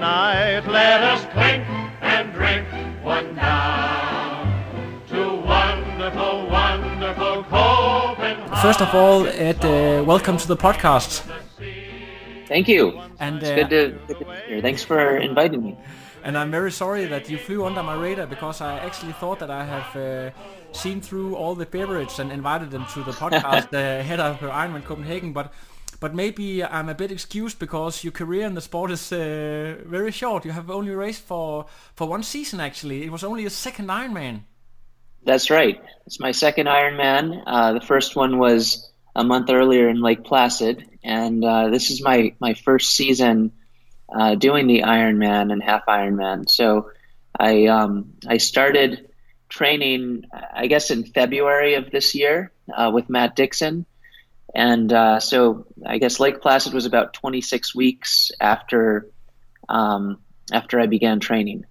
Merry night, let us clink and drink one down to wonderful, wonderful Copenhagen. First of all, Ed, uh, welcome to the podcast. Thank you. And It's uh, good to, good to be here. Thanks for inviting me. and I'm very sorry that you flew under my radar because I actually thought that I have uh, seen through all the favorites and invited them to the podcast uh, ahead of uh, Ironman Copenhagen. But but maybe I'm a bit excused because your career in the sport is uh, very short. You have only raced for for one season. Actually, it was only a second Ironman. That's right. It's my second Ironman. Uh, the first one was a month earlier in Lake Placid, and uh, this is my my first season uh, doing the Ironman and half Ironman. So I um, I started training, I guess, in February of this year uh, with Matt Dixon, and uh, so I guess Lake Placid was about 26 weeks after um, after I began training.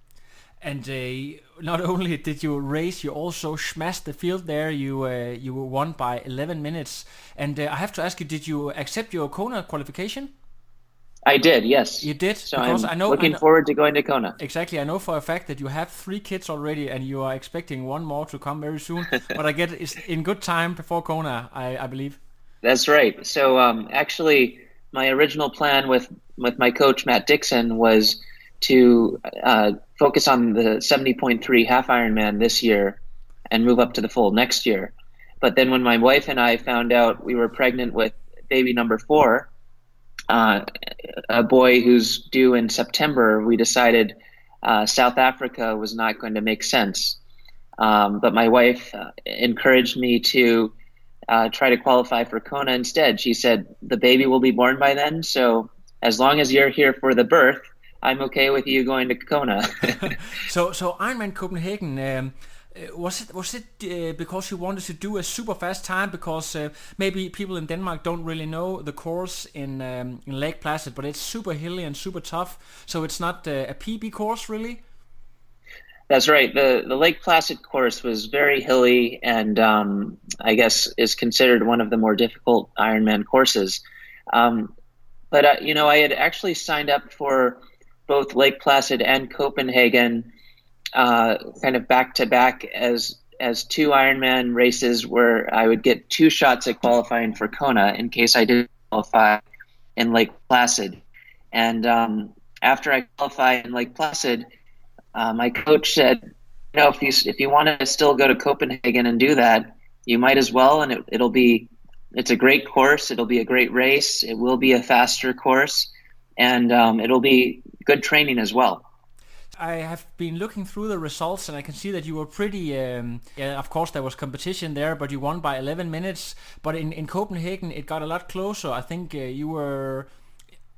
And uh, not only did you race, you also smashed the field there. You uh, you were won by 11 minutes. And uh, I have to ask you, did you accept your Kona qualification? I did, yes. You did, So because I'm I know- I looking know- forward to going to Kona. Exactly. I know for a fact that you have three kids already, and you are expecting one more to come very soon. but I get it's in good time before Kona, I, I believe. That's right. So um, actually, my original plan with with my coach Matt Dixon was to uh, focus on the 70.3 half Ironman this year and move up to the full next year. But then when my wife and I found out we were pregnant with baby number four, uh, a boy who's due in September, we decided uh, South Africa was not going to make sense. Um, but my wife uh, encouraged me to uh, try to qualify for Kona instead. She said the baby will be born by then, so as long as you're here for the birth, I'm okay with you going to Kona. So so Ironman Copenhagen. Um, uh, was it was it uh, because you wanted to do a super fast time? Because uh, maybe people in Denmark don't really know the course in um, in Lake Placid, but it's super hilly and super tough. So it's not uh, a PB course really. That's right. The the Lake Placid course was very hilly and um, I guess is considered one of the more difficult Ironman courses. Um, but uh, you know, I had actually signed up for both Lake Placid and Copenhagen, uh, kind of back to back as as two Ironman races where I would get two shots at qualifying for Kona in case I did qualify in Lake Placid. And um, after I qualified in Lake Placid, uh, my coach said, you know, if you if you want to still go to Copenhagen and do that, you might as well, and it, it'll be it's a great course. It'll be a great race. It will be a faster course, and um, it'll be good training as well. I have been looking through the results and I can see that you were pretty. Um, yeah, of course, there was competition there, but you won by 11 minutes. But in, in Copenhagen, it got a lot closer. I think uh, you were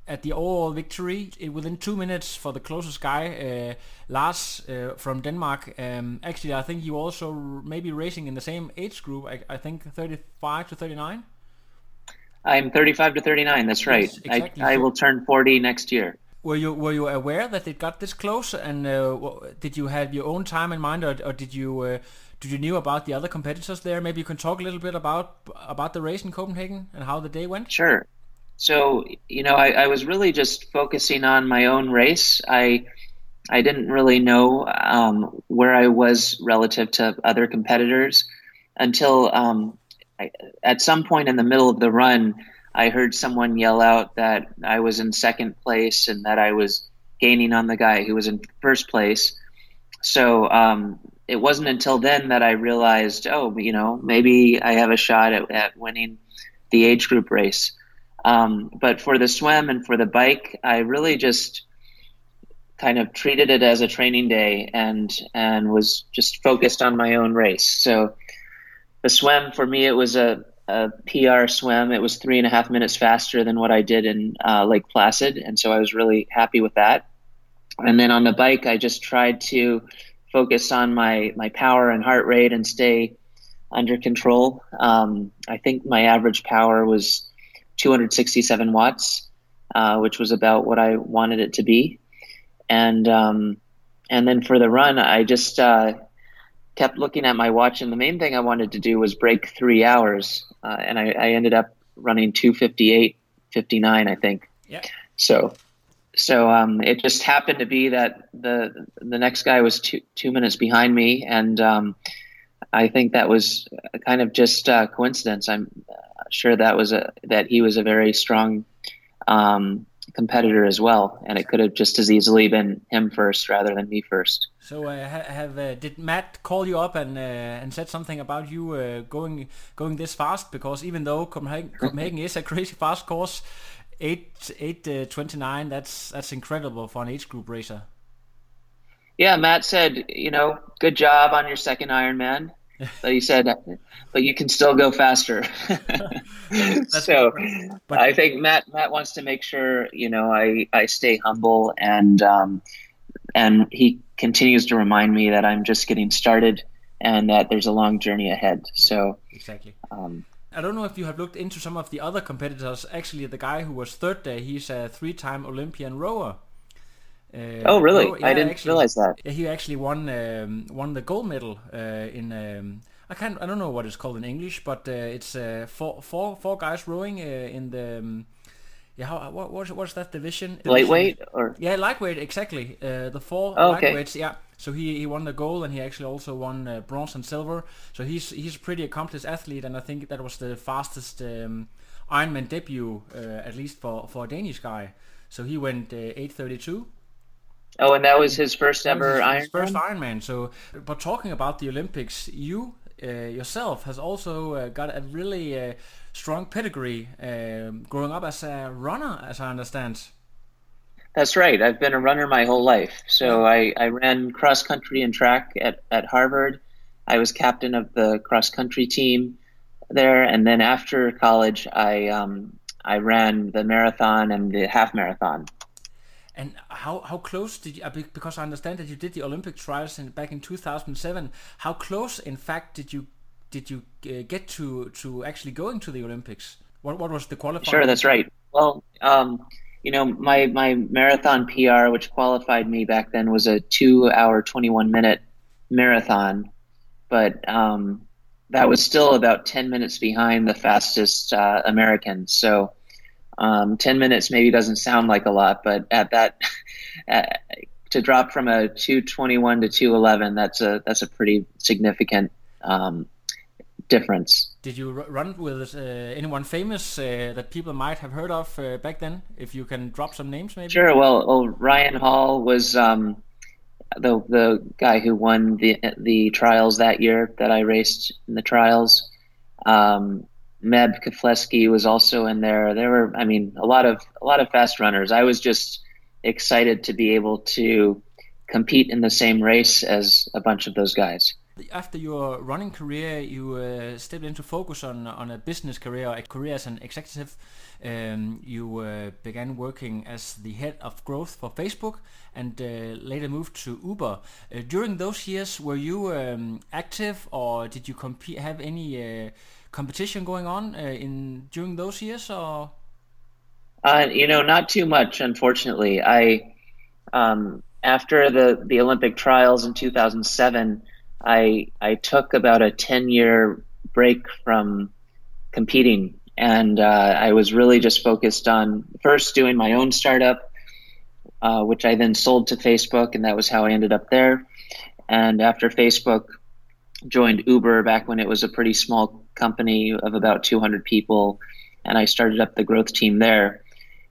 at the overall victory it, within two minutes for the closest guy, uh, Lars uh, from Denmark. Um, actually, I think you also r- maybe racing in the same age group. I, I think 35 to 39. I'm 35 to 39. That's right. Yes, exactly. I, I will turn 40 next year. Were you were you aware that it got this close? And uh, did you have your own time in mind, or, or did you uh, did you knew about the other competitors there? Maybe you can talk a little bit about about the race in Copenhagen and how the day went. Sure. So, you know, I, I was really just focusing on my own race. I I didn't really know um, where I was relative to other competitors until um, I, at some point in the middle of the run, I heard someone yell out that I was in second place and that I was gaining on the guy who was in first place. So um, it wasn't until then that I realized, oh, you know, maybe I have a shot at, at winning the age group race. Um, but for the swim and for the bike, I really just kind of treated it as a training day and and was just focused on my own race. So the swim for me, it was a, a PR swim. It was three and a half minutes faster than what I did in uh, Lake Placid, and so I was really happy with that. And then on the bike, I just tried to focus on my my power and heart rate and stay under control. Um, I think my average power was 267 watts, uh, which was about what I wanted it to be. And um, and then for the run, I just uh, kept looking at my watch, and the main thing I wanted to do was break three hours, uh, and I, I, ended up running 258, 59, I think. Yeah. So. So um, it just happened to be that the the next guy was two two minutes behind me, and um, I think that was kind of just uh, coincidence. I'm sure that was a that he was a very strong um, competitor as well, and it could have just as easily been him first rather than me first. So, uh, have uh, did Matt call you up and uh, and said something about you uh, going going this fast? Because even though Copenhagen, Copenhagen is a crazy fast course, eight eight uh, twenty nine that's that's incredible for an age group racer. Yeah, Matt said, you know, good job on your second Ironman but he said, but you can still go faster. so but, I think Matt Matt wants to make sure you know I I stay humble and um, and he continues to remind me that I'm just getting started and that there's a long journey ahead. So exactly. Um, I don't know if you have looked into some of the other competitors. Actually, the guy who was third there, he's a three-time Olympian rower. Uh, oh, really? yeah, I didn't actually, realize that. He actually won um, won the gold medal uh, in. Um, I can't. I don't know what it's called in English, but uh, it's uh, four four four guys rowing uh, in the. Um, yeah, how, what what's, what's that division? division? Lightweight or yeah, lightweight exactly. Uh, the four oh, okay. lightweights. Yeah, so he, he won the gold and he actually also won bronze and silver. So he's he's a pretty accomplished athlete, and I think that was the fastest um, Ironman debut, at least for for a Danish guy. So he went 8:32 Oh, and that was his first ever his, Ironman. His first Ironman. So, but talking about the Olympics, you uh, yourself has also uh, got a really uh, strong pedigree um, growing up as a runner, as I understand. That's right. I've been a runner my whole life. So I, I ran cross country and track at, at Harvard. I was captain of the cross country team there, and then after college, I um, I ran the marathon and the half marathon. And how, how close did you, uh, because I understand that you did the Olympic trials in, back in 2007, how close in fact did you did you uh, get to to actually going to the Olympics? What what was the qualifying? Sure, that's right. Well, um, you know, my my marathon PR, which qualified me back then, was a two hour twenty one minute marathon, but um, that was still about ten minutes behind the fastest uh, American. So um, 10 minutes maybe doesn't sound like a lot, but at that, at, to drop from a 221 to 211, that's a, that's a pretty significant um, difference. Did you run with uh, anyone famous uh, that people might have heard of uh, back then? If you can drop some names, maybe. Sure. Well, well Ryan Hall was um, the the guy who won the the trials that year that I raced in the trials. Um, Meb Keflezighi was also in there. There were, I mean, a lot of a lot of fast runners. I was just excited to be able to compete in the same race as a bunch of those guys. After your running career, you uh, stepped into focus on on a business career, a career as an executive. Um, you uh, began working as the head of growth for Facebook, and uh, later moved to Uber. Uh, during those years, were you um, active, or did you compete? Have any uh, competition going on uh, in during those years, or? Uh, you know, not too much, unfortunately. I um, after the the Olympic trials in 2007, I I took about a 10 year break from competing, and uh, I was really just focused on first doing my own startup, uh, which I then sold to Facebook, and that was how I ended up there. And after Facebook, joined Uber back when it was a pretty small company of about 200 people, and I started up the growth team there,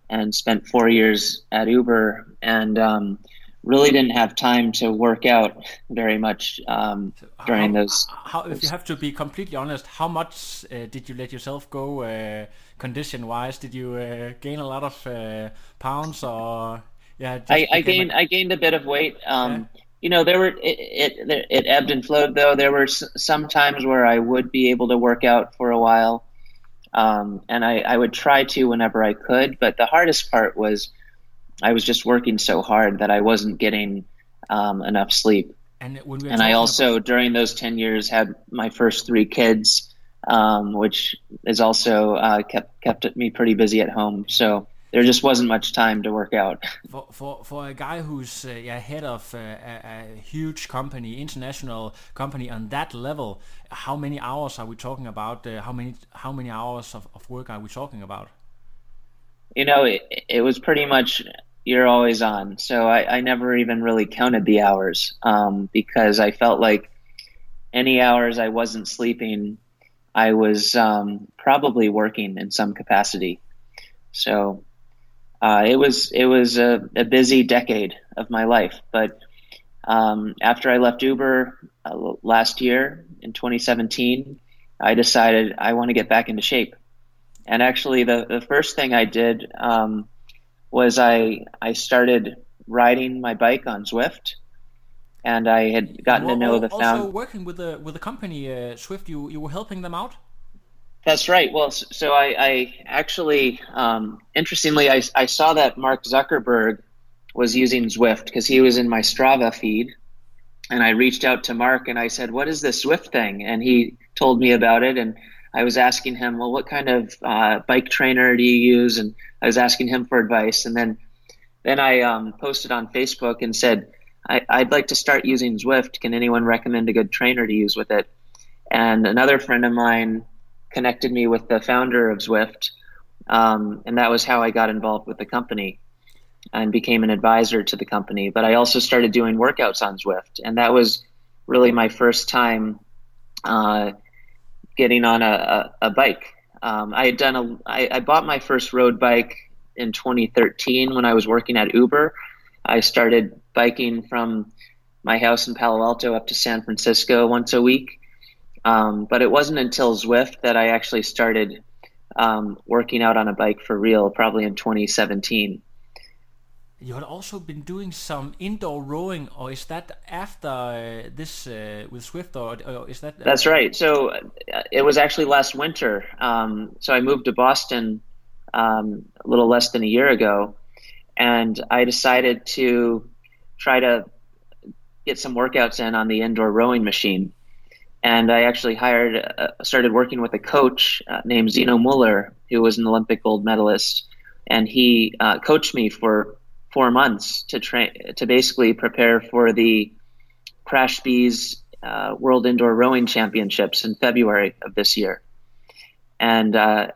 and spent four years at Uber, and um, really didn't have time to work out very much um, during how, those. How, if you have to be completely honest, how much uh, did you let yourself go uh, condition-wise? Did you uh, gain a lot of uh, pounds, or Yeah, I, I gained a... I gained a bit of weight. Um, yeah. You know, there were it, it it ebbed and flowed though. There were some times where I would be able to work out for a while, um, and I, I would try to whenever I could. But the hardest part was I was just working so hard that I wasn't getting um, enough sleep. And, and I also about- during those ten years had my first three kids, um, which is also uh, kept kept me pretty busy at home. So there just wasn't much time to work out. For for, for a guy who's uh, yeah, head of uh, a, a, huge company, international company on that level, how many hours are we talking about? Uh, how many how many hours of, of work are we talking about? You know, it, it was pretty much you're always on. So I, I never even really counted the hours um, because I felt like any hours I wasn't sleeping, I was um, probably working in some capacity. So uh, it was it was a, a, busy decade of my life. But um, after I left Uber uh, last year in 2017, I decided I want to get back into shape. And actually, the, the first thing I did um, was I I started riding my bike on Zwift, and I had gotten to know the also found. Also, working with the with the company uh, Zwift, you you were helping them out. That's right. Well, so I, I actually, um, interestingly, I, I saw that Mark Zuckerberg was using Zwift because he was in my Strava feed. And I reached out to Mark and I said, What is this Zwift thing? And he told me about it. And I was asking him, Well, what kind of uh, bike trainer do you use? And I was asking him for advice. And then, then I um, posted on Facebook and said, I, I'd like to start using Zwift. Can anyone recommend a good trainer to use with it? And another friend of mine connected me with the founder of Zwift, um, and that was how I got involved with the company and became an advisor to the company. But I also started doing workouts on Zwift, and that was really my first time uh, getting on a, a, a bike. Um, I had done a, I, I bought my first road bike in 2013 when I was working at Uber. I started biking from my house in Palo Alto up to San Francisco once a week. Um, but it wasn't until Zwift that I actually started um, working out on a bike for real, probably in 2017. You had also been doing some indoor rowing, or is that after uh, this uh, with Zwift, or, or, is that? Uh, That's right. So uh, it was actually last winter. Um, so I moved to Boston um, a little less than a year ago, and I decided to try to get some workouts in on the indoor rowing machine and I actually hired, uh, started working with a coach uh, named Xeno Muller, who was an Olympic gold medalist, and he uh, coached me for four months to train to basically prepare for the CRASH-Bs uh, World Indoor Rowing Championships in February of this year. And uh,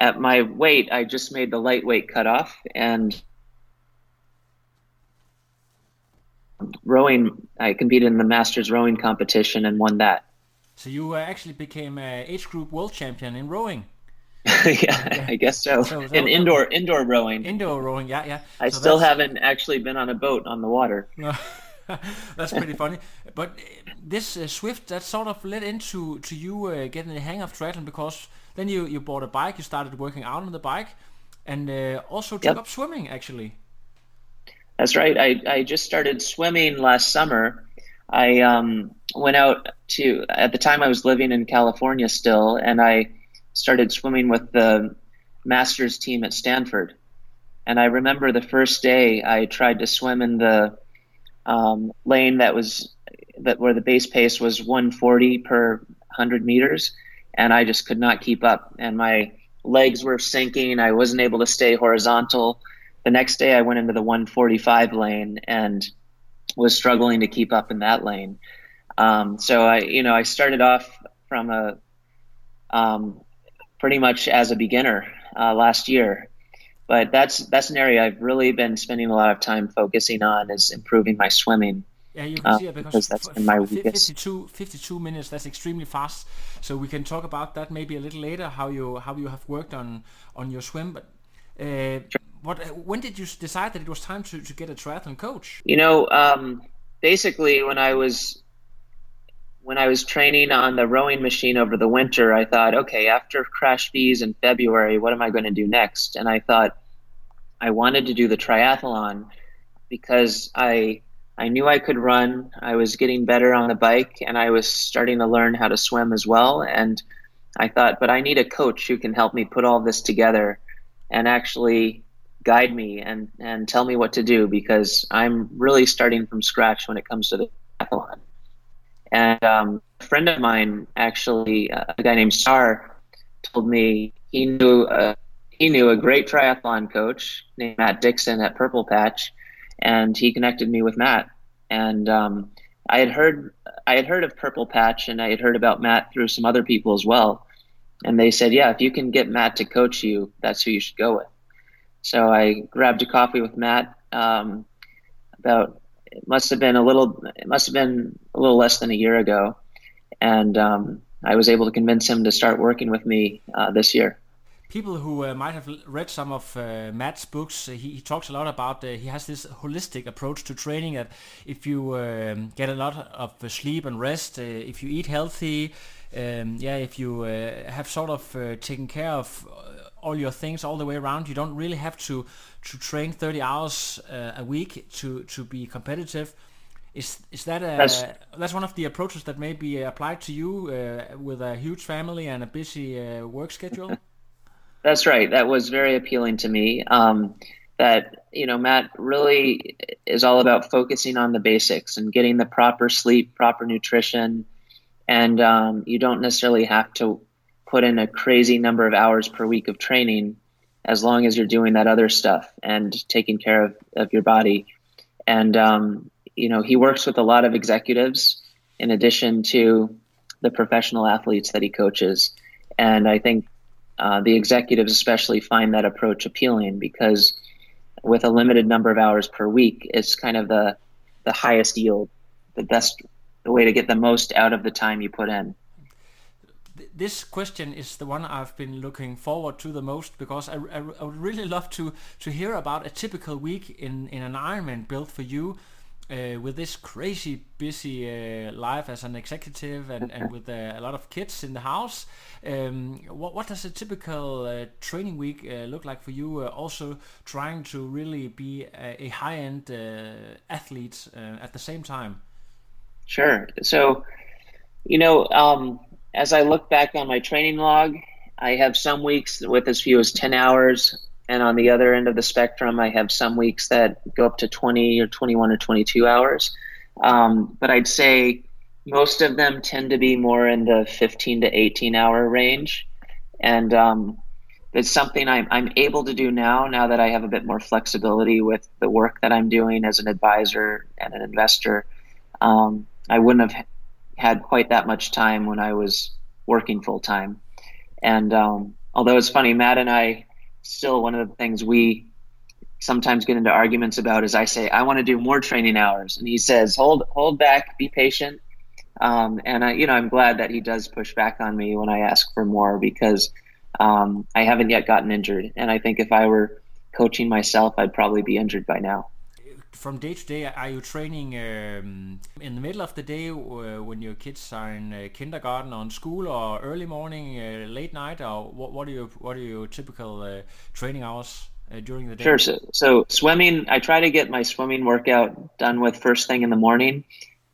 at my weight, I just made the lightweight cutoff, and rowing, I competed in the Masters rowing competition and won that. So you uh, actually became a age group world champion in rowing. yeah, I guess so. so, so in indoor indoor rowing. Indoor rowing, yeah, yeah. I still haven't actually been on a boat on the water. that's pretty funny. But uh, this uh, Zwift that sort of led into to you uh, getting the hang of triathlon because then you you bought a bike, you started working out on the bike, and uh, also took yep. up swimming actually. That's right. I I just started swimming last summer I um, went out to, at the time I was living in California still, and I started swimming with the master's team at Stanford. And I remember the first day I tried to swim in the um, lane that was that where the base pace was 140 per 100 meters, and I just could not keep up, and my legs were sinking. I wasn't able to stay horizontal. The next day I went into the 145 lane and was struggling to keep up in that lane. Um, so I, you know, I started off from a um, pretty much as a beginner uh, last year, but that's that's an area I've really been spending a lot of time focusing on is improving my swimming. Yeah, you can uh, see it because, because that's been my weakest. 52, 52 minutes. That's extremely fast. So we can talk about that maybe a little later. How you how you have worked on on your swim, but. Uh, sure what? When did you decide that it was time to, to get a triathlon coach? You know, um, basically when I was when I was training on the rowing machine over the winter, I thought, okay, after CRASH-Bs in February, what am I going to do next? And I thought I wanted to do the triathlon, because I I knew I could run. I was getting better on the bike, and I was starting to learn how to swim as well. And I thought, but I need a coach who can help me put all this together and actually guide me and and tell me what to do because I'm really starting from scratch when it comes to the triathlon. And um, a friend of mine, actually, uh, a guy named Star, told me he knew a, he knew a great triathlon coach named Matt Dixon at Purple Patch, and he connected me with Matt. And um, I had heard I had heard of Purple Patch, and I had heard about Matt through some other people as well. And they said, yeah, if you can get Matt to coach you, that's who you should go with. So I grabbed a coffee with Matt. Um, about it must have been a little it must have been a little less than a year ago, and um, I was able to convince him to start working with me uh, this year. People who uh, might have read some of uh, Matt's books, uh, he, he, talks a lot about. Uh, he has this holistic approach to training. That if you um, get a lot of sleep and rest, uh, if you eat healthy, um, yeah, if you have sort of taken care of all your things all the way around. You don't really have to to train 30 hours uh, a week to to be competitive. Is is that a, that's, that's one of the approaches that may be applied to you uh, with a huge family and a busy uh, work schedule? That's right. That was very appealing to me. Um, that you know, Matt really is all about focusing on the basics and getting the proper sleep, proper nutrition, and um, you don't necessarily have to put in a crazy number of hours per week of training as long as you're doing that other stuff and taking care of, of your body. And, um, you know, he works with a lot of executives in addition to the professional athletes that he coaches. And I think uh, the executives especially find that approach appealing because with a limited number of hours per week, it's kind of the, the highest yield, the best, way to get the most out of the time you put in this question is the one I've been looking forward to the most because I, I, I, would really love to to hear about a typical week in in an Ironman built for you. Uh, with this crazy busy uh, life as an executive and, and with uh, a lot of kids in the house, um, what, what does a typical uh, training week uh, look like for you? Uh, also, trying to really be a, a high end athlete at the same time. Sure. So, you know, um, as I look back on my training log, I have some weeks with as few as 10 hours. And on the other end of the spectrum, I have some weeks that go up to 20 or 21 or 22 hours. Um, but I'd say most of them tend to be more in the 15 to 18 hour range. And um, it's something I'm, I'm able to do now, now that I have a bit more flexibility with the work that I'm doing as an advisor and an investor. Um, I wouldn't have had quite that much time when I was working full time. And um, although it's funny, Matt and I still one of the things we sometimes get into arguments about is I say I want to do more training hours, and he says hold hold back, be patient. Um, and I, you know, I'm glad that he does push back on me when I ask for more because um, I haven't yet gotten injured, and I think if I were coaching myself, I'd probably be injured by now from day to day, are you training um, in the middle of the day uh, when your kids are in uh, kindergarten or in school, or early morning, uh, late night, or what? What are your what are your typical training hours during the day? Sure. So, so, swimming, I try to get my swimming workout done with first thing in the morning.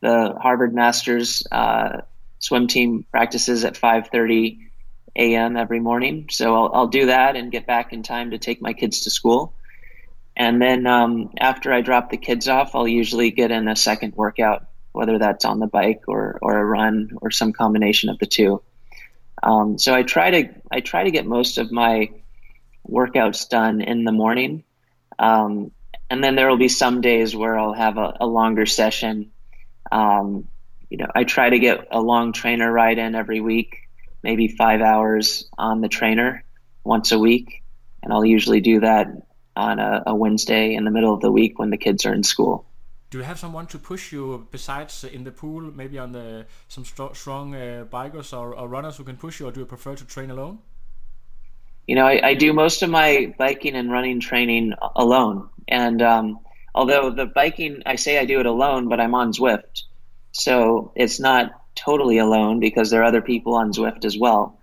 The Harvard Masters uh, swim team practices at 5:30 a.m. every morning, so I'll, I'll do that and get back in time to take my kids to school. And then um, after I drop the kids off, I'll usually get in a second workout, whether that's on the bike or, or a run or some combination of the two. Um, so I try to I try to get most of my workouts done in the morning, um, and then there will be some days where I'll have a, a longer session. Um, you know, I try to get a long trainer ride in every week, maybe five hours on the trainer once a week, and I'll usually do that on a, a, Wednesday in the middle of the week when the kids are in school. Do you have someone to push you besides in the pool, maybe on the some st strong uh, bikers or, or, runners who can push you, or do you prefer to train alone? You know, I, I do most of my biking and running training alone, and um, although the biking, I say I do it alone, but I'm on Zwift, so it's not totally alone because there are other people on Zwift as well.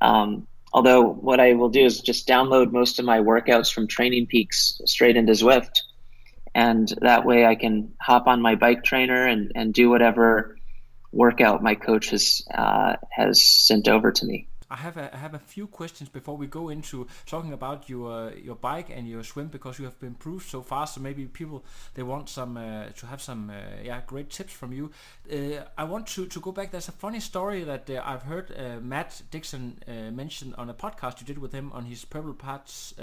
Um, Although what I will do is just download most of my workouts from Training Peaks straight into Zwift, and that way I can hop on my bike trainer and, and do whatever workout my coach has uh, has sent over to me. I have a, I have a few questions before we go into talking about your your bike and your swim because you have been improved so fast. So maybe people they want some uh, to have some uh, yeah great tips from you. Uh, I want to, to go back. There's a funny story that uh, I've heard uh, Matt Dixon uh, mention on a podcast you did with him on his Purple Patch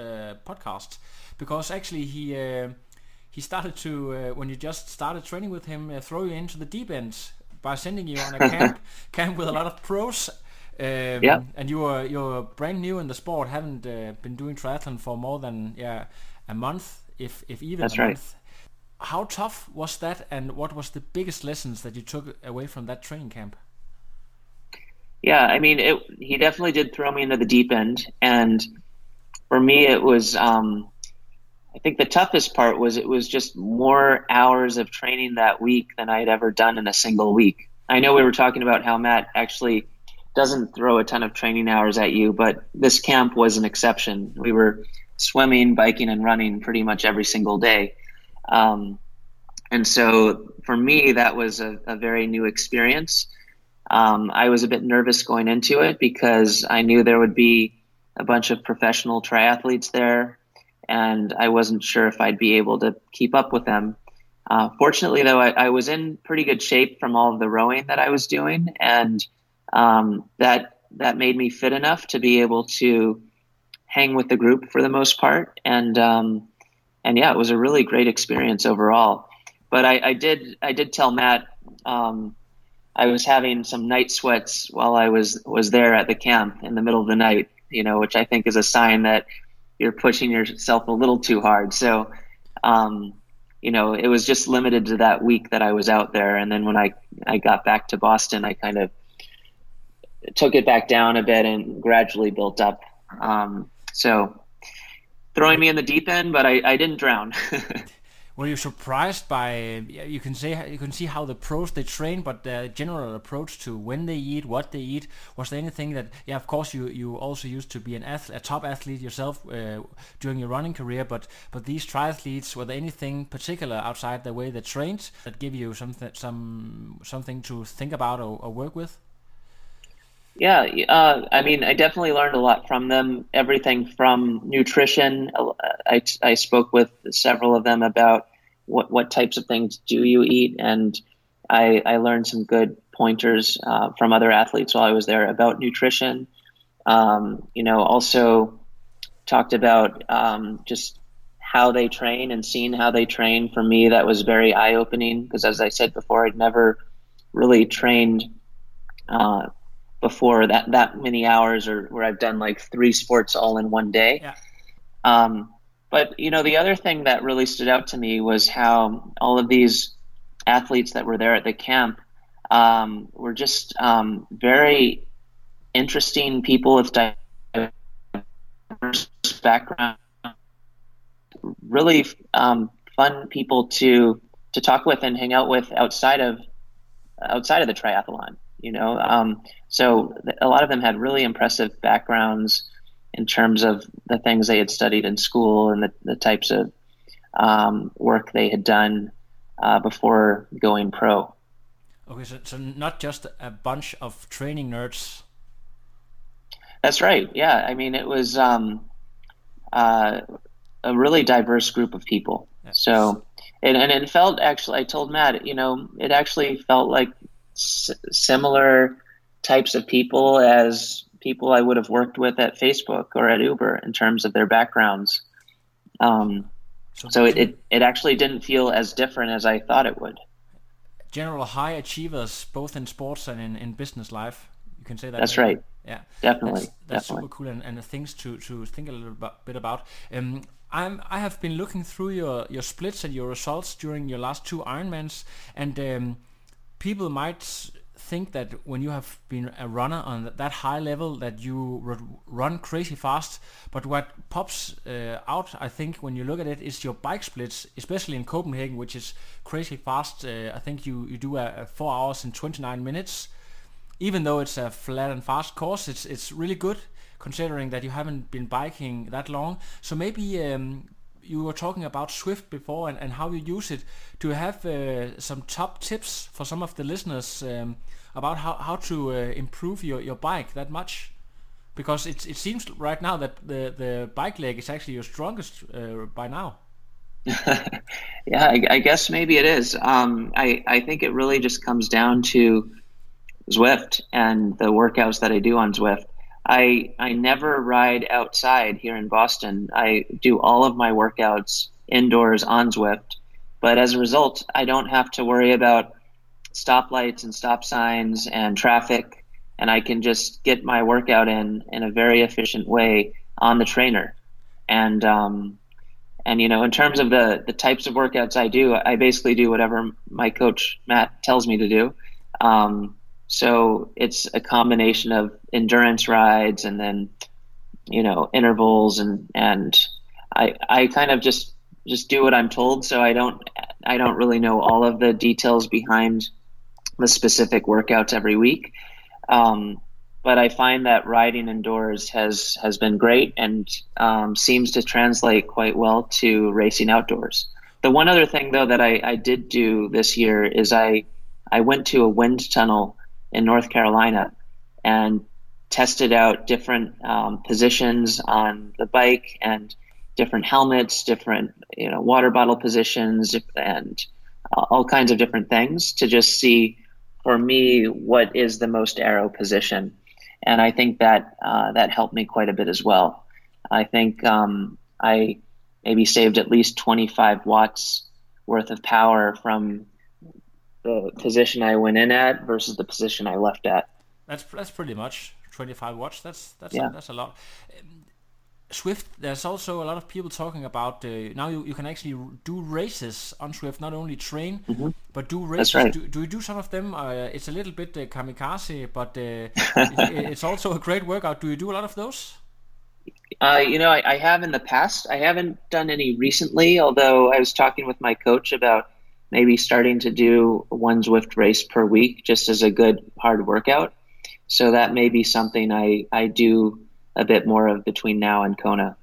podcast because actually he he started to when you just started training with him throw you into the deep end by sending you on a camp camp with a lot of pros um, yeah. And you are you're brand new in the sport, haven't uh, been doing triathlon for more than yeah a month, if if even That's a right. month. How tough was that, and what was the biggest lessons that you took away from that training camp? Yeah, I mean, it, he definitely did throw me into the deep end, and for me, it was. Um, I think the toughest part was it was just more hours of training that week than I had ever done in a single week. I know we were talking about how Matt actually doesn't throw a ton of training hours at you, but this camp was an exception. We were swimming, biking, and running pretty much every single day. Um, and so for me, that was a, a very new experience. Um, I was a bit nervous going into it because I knew there would be a bunch of professional triathletes there, and I wasn't sure if I'd be able to keep up with them. Uh, fortunately, though, I, I, was in pretty good shape from all of the rowing that I was doing, and um, that that made me fit enough to be able to hang with the group for the most part, and um, and yeah, it was a really great experience overall. But I, I did I did tell Matt um, I was having some night sweats while I was was there at the camp in the middle of the night, you know, which I think is a sign that you're pushing yourself a little too hard. So, um, you know, it was just limited to that week that I was out there, and then when I I got back to Boston, I kind of took it back down a bit and gradually built up. Um, so throwing me in the deep end, but I, I didn't drown. Were you surprised by? You can say you can see how the pros they train, but the general approach to when they eat, what they eat. Was there anything that? Yeah, of course you you also used to be an athlete, a top athlete yourself uh, during your running career, but but these triathletes were there anything particular outside the way they trained that give you something some something to think about or, or work with? Yeah, uh, I mean, I definitely learned a lot from them. Everything from nutrition. Uh, I, I spoke with several of them about what, what types of things do you eat, and I, I learned some good pointers uh, from other athletes while I was there about nutrition. Um, you know, also talked about um, just how they train and seeing how they train. For me, that was very eye opening because, as I said before, I'd never really trained. Uh, before that that many hours or where I've done like three sports all in one day. Yeah. Um, but you know, the other thing that really stood out to me was how all of these athletes that were there at the camp um, were just um, very interesting people with diverse backgrounds, really um, fun people to to talk with and hang out with outside of outside of the triathlon you know. Um, so a lot of them had really impressive backgrounds in terms of the things they had studied in school and the, the types of um, work they had done uh, before going pro. Okay, so, so not just a bunch of training nerds. That's right. Yeah, I mean it was um, uh, a really diverse group of people. So, and, and it felt actually. I told Matt, you know, it actually felt like similar types of people as people I would have worked with at Facebook or at Uber in terms of their backgrounds. Um, so, so it, it, it actually didn't feel as different as I thought it would. General high achievers, both in sports and in, in business life. You can say that. That's right. Yeah, definitely. That's, that's definitely. super cool and, and things to, to think a little bit about. Um, I'm I have been looking through your, your splits and your results during your last two Ironmans, and um, people might think that when you have been a runner on that high level that you run crazy fast but what pops uh, out i think when you look at it is your bike splits especially in copenhagen which is crazy fast uh, i think you, you do a, a 4 hours and 29 minutes. Even though it's a flat and fast course it's it's really good considering that you haven't been biking that long. So maybe um, you were talking about Zwift before and, and how you use it. Do you have uh, some top tips for some of the listeners um, about how, how to uh, improve your, your bike that much? Because it, it seems right now that the, the bike leg is actually your strongest uh, by now. yeah, I, I, guess maybe it is. Um, I, I think it really just comes down to Zwift and the workouts that I do on Zwift. I I never ride outside here in Boston. I do all of my workouts indoors on Zwift, but as a result, I don't have to worry about stoplights and stop signs and traffic, and I can just get my workout in in a very efficient way on the trainer. And um, and you know, in terms of the the types of workouts I do, I basically do whatever my coach Matt tells me to do. Um, so it's a combination of endurance rides and then, you know, intervals and and I I kind of just just do what I'm told. So I don't I don't really know all of the details behind the specific workouts every week. Um, but I find that riding indoors has has been great and um, seems to translate quite well to racing outdoors. The one other thing though that I, I did do this year is I I went to a wind tunnel in North Carolina and tested out different um, positions on the bike and different helmets, different you know water bottle positions, and all kinds of different things to just see for me what is the most aero position. And I think that uh, that helped me quite a bit as well. I think um, I maybe saved at least 25 watts worth of power from the position I went in at versus the position I left at. That's that's pretty much 25 watts. That's that's yeah. a, that's a lot. Zwift, there's also a lot of people talking about uh, now you, you can actually do races on Zwift, not only train, mm-hmm. but do races. Right. Do, do you do some of them? Uh, it's a little bit uh, kamikaze, but uh, it, it's also a great workout. Do you do a lot of those? Uh, you know, I, I, have in the past. I haven't done any recently, although I was talking with my coach about maybe starting to do one Zwift race per week just as a good hard workout. So that may be something I, I do a bit more of between now and Kona.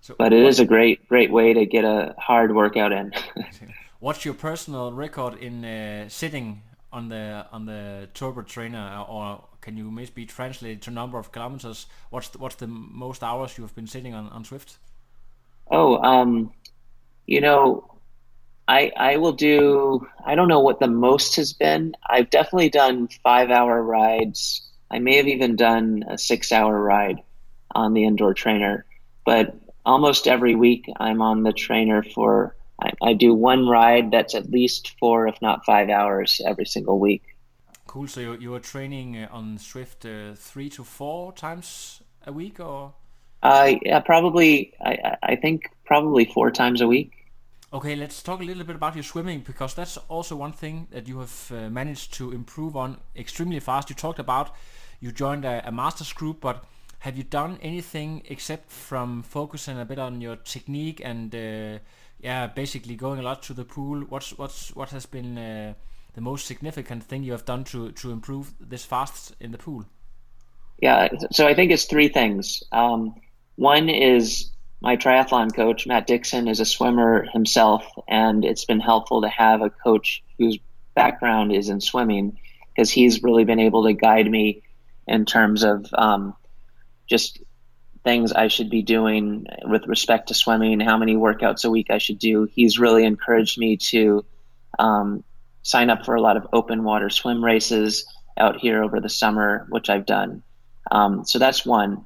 So but it is a great great way to get a hard workout in. what's your personal record in uh, sitting on the on the turbo trainer, or can you maybe translate to number of kilometers? What's the, what's the most hours you have been sitting on on Zwift? Oh, um, you know, I I will do I don't know what the most has been. I've definitely done five hour rides. I may have even done a six hour ride on the indoor trainer. But almost every week I'm on the trainer for I, I do one ride that's at least four, if not five hours every single week. Cool. So you, you are training uh, on Zwift uh, three to four times a week, or? Uh, yeah, probably. I I think probably four times a week. Okay, let's talk a little bit about your swimming because that's also one thing that you have uh, managed to improve on extremely fast. You talked about you joined a, a masters group, but have you done anything except from focusing a bit on your technique and uh, yeah, basically going a lot to the pool? What's what's what has been uh, the most significant thing you have done to to improve this fast in the pool? Yeah, so I think it's three things. Um, one is my triathlon coach, Matt Dixon, is a swimmer himself, and it's been helpful to have a coach whose background is in swimming because he's really been able to guide me in terms of um, just things I should be doing with respect to swimming, how many workouts a week I should do. He's really encouraged me to um, sign up for a lot of open water swim races out here over the summer, which I've done. Um, so that's one.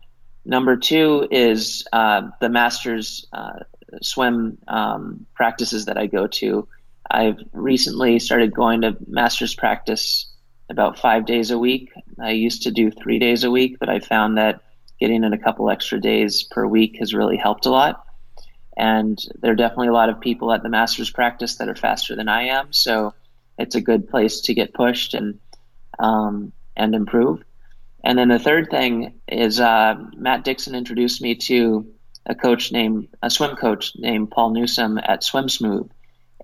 Number two is uh, the master's uh, swim um, practices that I go to. I've recently started going to master's practice about five days a week. I used to do three days a week, but I found that getting in a couple extra days per week has really helped a lot. And there are definitely a lot of people at the master's practice that are faster than I am, so it's a good place to get pushed and um, and improve. And then the third thing is uh, Matt Dixon introduced me to a coach named a swim coach named Paul Newsome at Swim Smooth,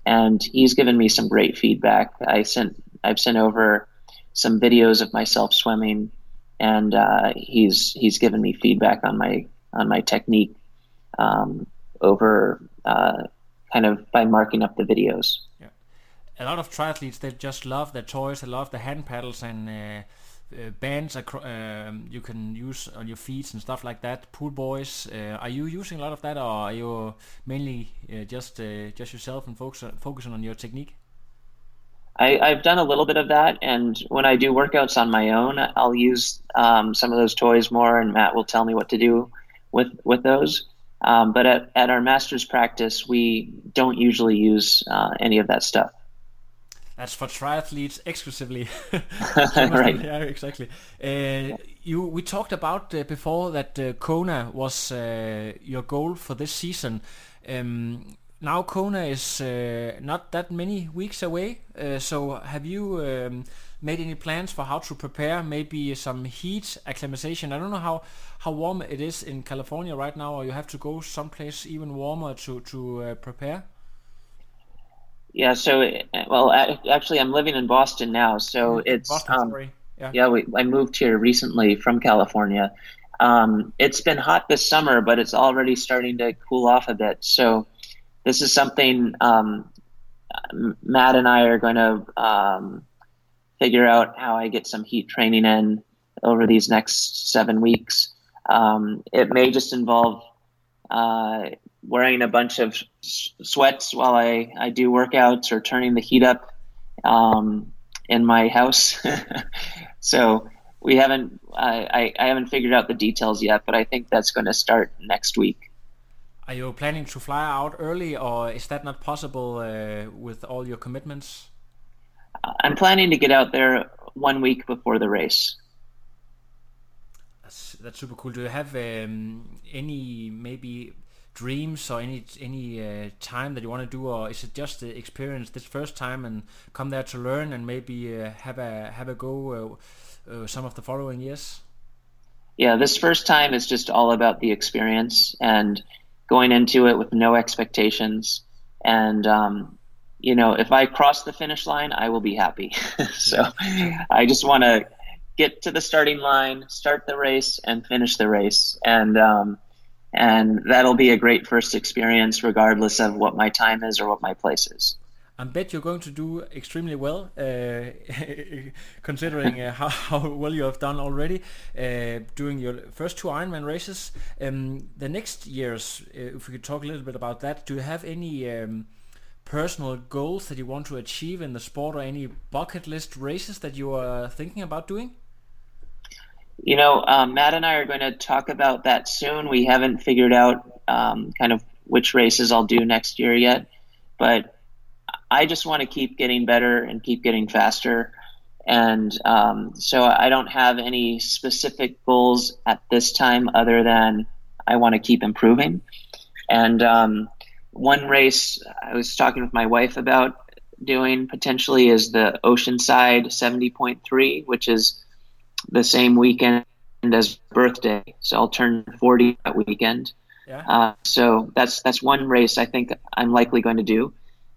and he's given me some great feedback. I sent I've sent over some videos of myself swimming, and uh, he's he's given me feedback on my on my technique um, over uh, kind of by marking up the videos. Yeah, a lot of triathletes they just love their toys. They love the hand paddles and. Uh, uh, bands um, you can use on your feet and stuff like that. Pull buoys, uh, are you using a lot of that, or are you mainly uh, just uh, just yourself and focus focusing on your technique? I, I've done a little bit of that, and when I do workouts on my own, I'll use um, some of those toys more, and Matt will tell me what to do with with those. Um, but at, at our master's practice, we don't usually use uh, any of that stuff. That's for triathletes exclusively. right. Yeah, exactly. Uh, you we talked about uh, before that uh, Kona was uh, your goal for this season. Um, now Kona is uh, not that many weeks away. Uh, so have you um, made any plans for how to prepare? Maybe some heat acclimatization. I don't know how how warm it is in California right now, or you have to go someplace even warmer to to uh, prepare. Yeah. So well, actually, I'm living in Boston now. So it's Boston, um. Yeah. Yeah. We, I moved here recently from California. Um, it's been hot this summer, but it's already starting to cool off a bit. So this is something um, Matt and I are going to um, figure out how I get some heat training in over these next seven weeks. Um, it may just involve uh, wearing a bunch of sweats while I, I do workouts or turning the heat up um, in my house. so we haven't I, I haven't figured out the details yet, but I think that's going to start next week. Are you planning to fly out early, or is that not possible uh, with all your commitments? I'm planning to get out there one week before the race. That's that's super cool. Do you have um, any maybe dreams or any any uh, time that you want to do, or is it just the experience this first time and come there to learn and maybe uh, have a have a go uh, uh some of the following years? Yeah, this first time is just all about the experience and going into it with no expectations. And, um, you know, if I cross the finish line, I will be happy. so I just want to get to the starting line, start the race, and finish the race. And, um, and that'll be a great first experience, regardless of what my time is or what my place is. I bet you're going to do extremely well, uh, considering uh, how, how, well you have done already uh, your first two Ironman races. Um, the next years, uh, if we could talk a little bit about that, do you have any um, personal goals that you want to achieve in the sport, or any bucket list races that you are thinking about doing? You know, um, Matt and I are going to talk about that soon. We haven't figured out um, kind of which races I'll do next year yet, but I just want to keep getting better and keep getting faster. And um, so I don't have any specific goals at this time other than I want to keep improving. And um, one race I was talking with my wife about doing potentially is the Oceanside 70.3, which is the same weekend as birthday. So I'll turn 40 that weekend. Yeah. Uh, so that's that's one race I think I'm likely going to do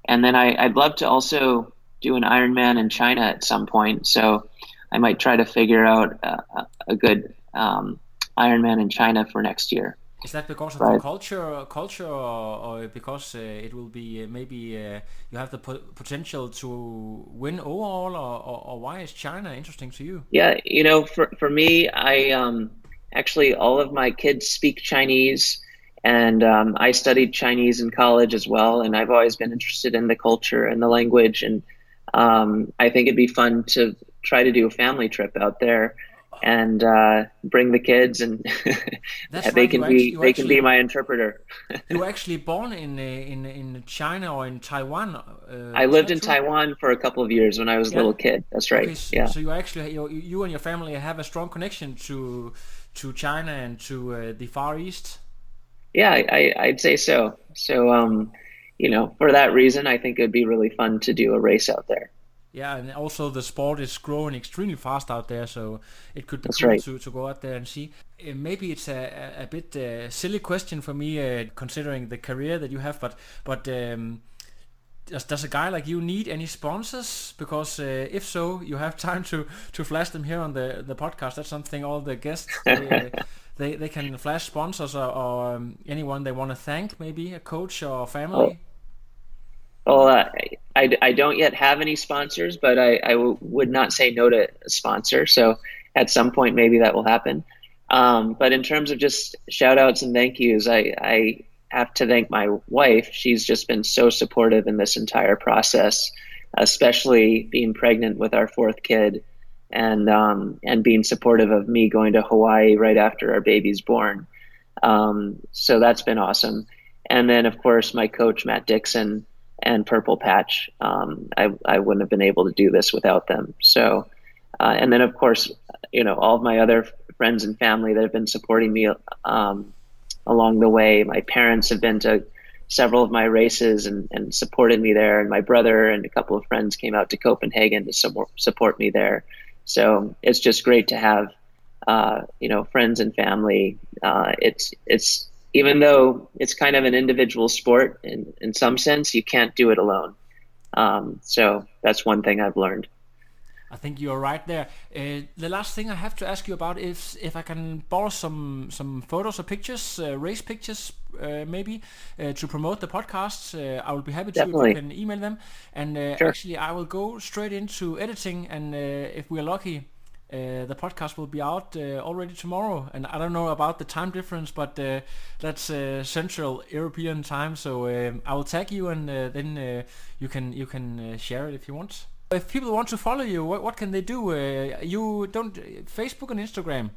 and then I, would love to also do an Ironman in China at some point. So I might try to figure out a, a good um, Ironman in China for next year. Is that because of but, the culture, culture, or, or because uh, it will be uh, maybe uh, you have the po- potential to win overall, or, or, or, why is China interesting to you? Yeah, you know, for for me, I um, actually all of my kids speak Chinese. And um, I studied Chinese in college as well, and I've always been interested in the culture and the language. And um, I think it'd be fun to try to do a family trip out there and uh, bring the kids, and they can be actually, they can be my interpreter. you were actually born in uh, in in China or in Taiwan. Uh, I lived in true? Taiwan for a couple of years when I was yeah. a little kid. That's right. Okay, so, yeah. So you actually you, you and your family have a strong connection to to China and to uh, the Far East. Yeah, I, I'd say so. So, um, you know, for that reason, I think it'd be really fun to do a race out there. Yeah, and also the sport is growing extremely fast out there, so it could be That's cool right. to, to go out there and see. Uh, maybe it's a, a, bit uh, silly question for me, uh, considering the career that you have, but but um, does, does a guy like you need any sponsors? Because uh, if so, you have time to to flash them here on the the podcast. That's something all the guests they, uh, they, can flash sponsors or, or um, anyone they want to thank, maybe a coach or family. Well, uh, I, I don't yet have any sponsors, but I, I w- would not say no to a sponsor. So at some point, maybe that will happen. Um, but in terms of just shout outs and thank yous, I, I have to thank my wife. She's just been so supportive in this entire process, especially being pregnant with our fourth kid and um, and being supportive of me going to Hawaii right after our baby's born. Um, so that's been awesome. And then, of course, my coach Matt Dixon and Purple Patch. Um, I I wouldn't have been able to do this without them. So, uh, and then of course, you know, all of my other friends and family that have been supporting me um, along the way. My parents have been to several of my races and, and supported me there, and my brother and a couple of friends came out to Copenhagen to support me there. So it's just great to have, uh, you know, friends and family. Uh, it's it's even though it's kind of an individual sport in in some sense, you can't do it alone. Um, so that's one thing I've learned. I think you're right there. Uh, the last thing I have to ask you about is if I can borrow some some photos or pictures, uh, race pictures, uh, maybe, uh, to promote the podcasts. Uh, I will be happy to Definitely. if you can email them. And uh, Sure. actually, I will go straight into editing, and uh, if we are lucky. Uh, the podcast will be out uh, already tomorrow, and I don't know about the time difference, but uh, that's uh, Central European time. So um, I will tag you, and uh, then uh, you can you can uh, share it if you want. If people want to follow you, what, what can they do? Uh, you don't Facebook and Instagram.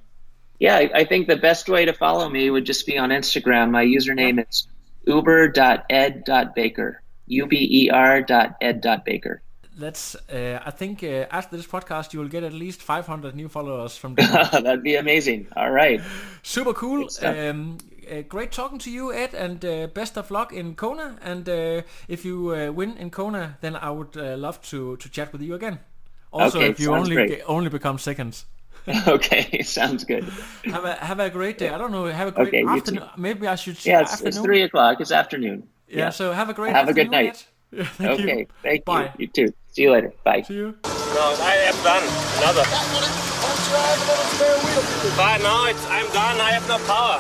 Yeah, I, I think the best way to follow me would just be on Instagram. My username is uber.ed.baker. U B E R dot ed dot baker. That's. Uh, I think uh, after this podcast, you will get at least 500 new followers from. That'd be amazing. All right. Super cool. Um, uh, great talking to you, Ed, and uh, best of luck in Kona. And uh, if you uh, win in Kona, then I would uh, love to to chat with you again. Also, Okay, if you only only become second. okay, sounds good. Have a have a great day. I don't know. Have a great Okay, afternoon. Maybe I should say Yeah, it's, it's three o'clock. It's afternoon. Yeah, So have a great. Have a good night. Ed. Yeah, thank okay, you. thank Bye. you. You too. See you later. Bye. See you. No, I am done. Another. But no, it's, I'm done. I have no power.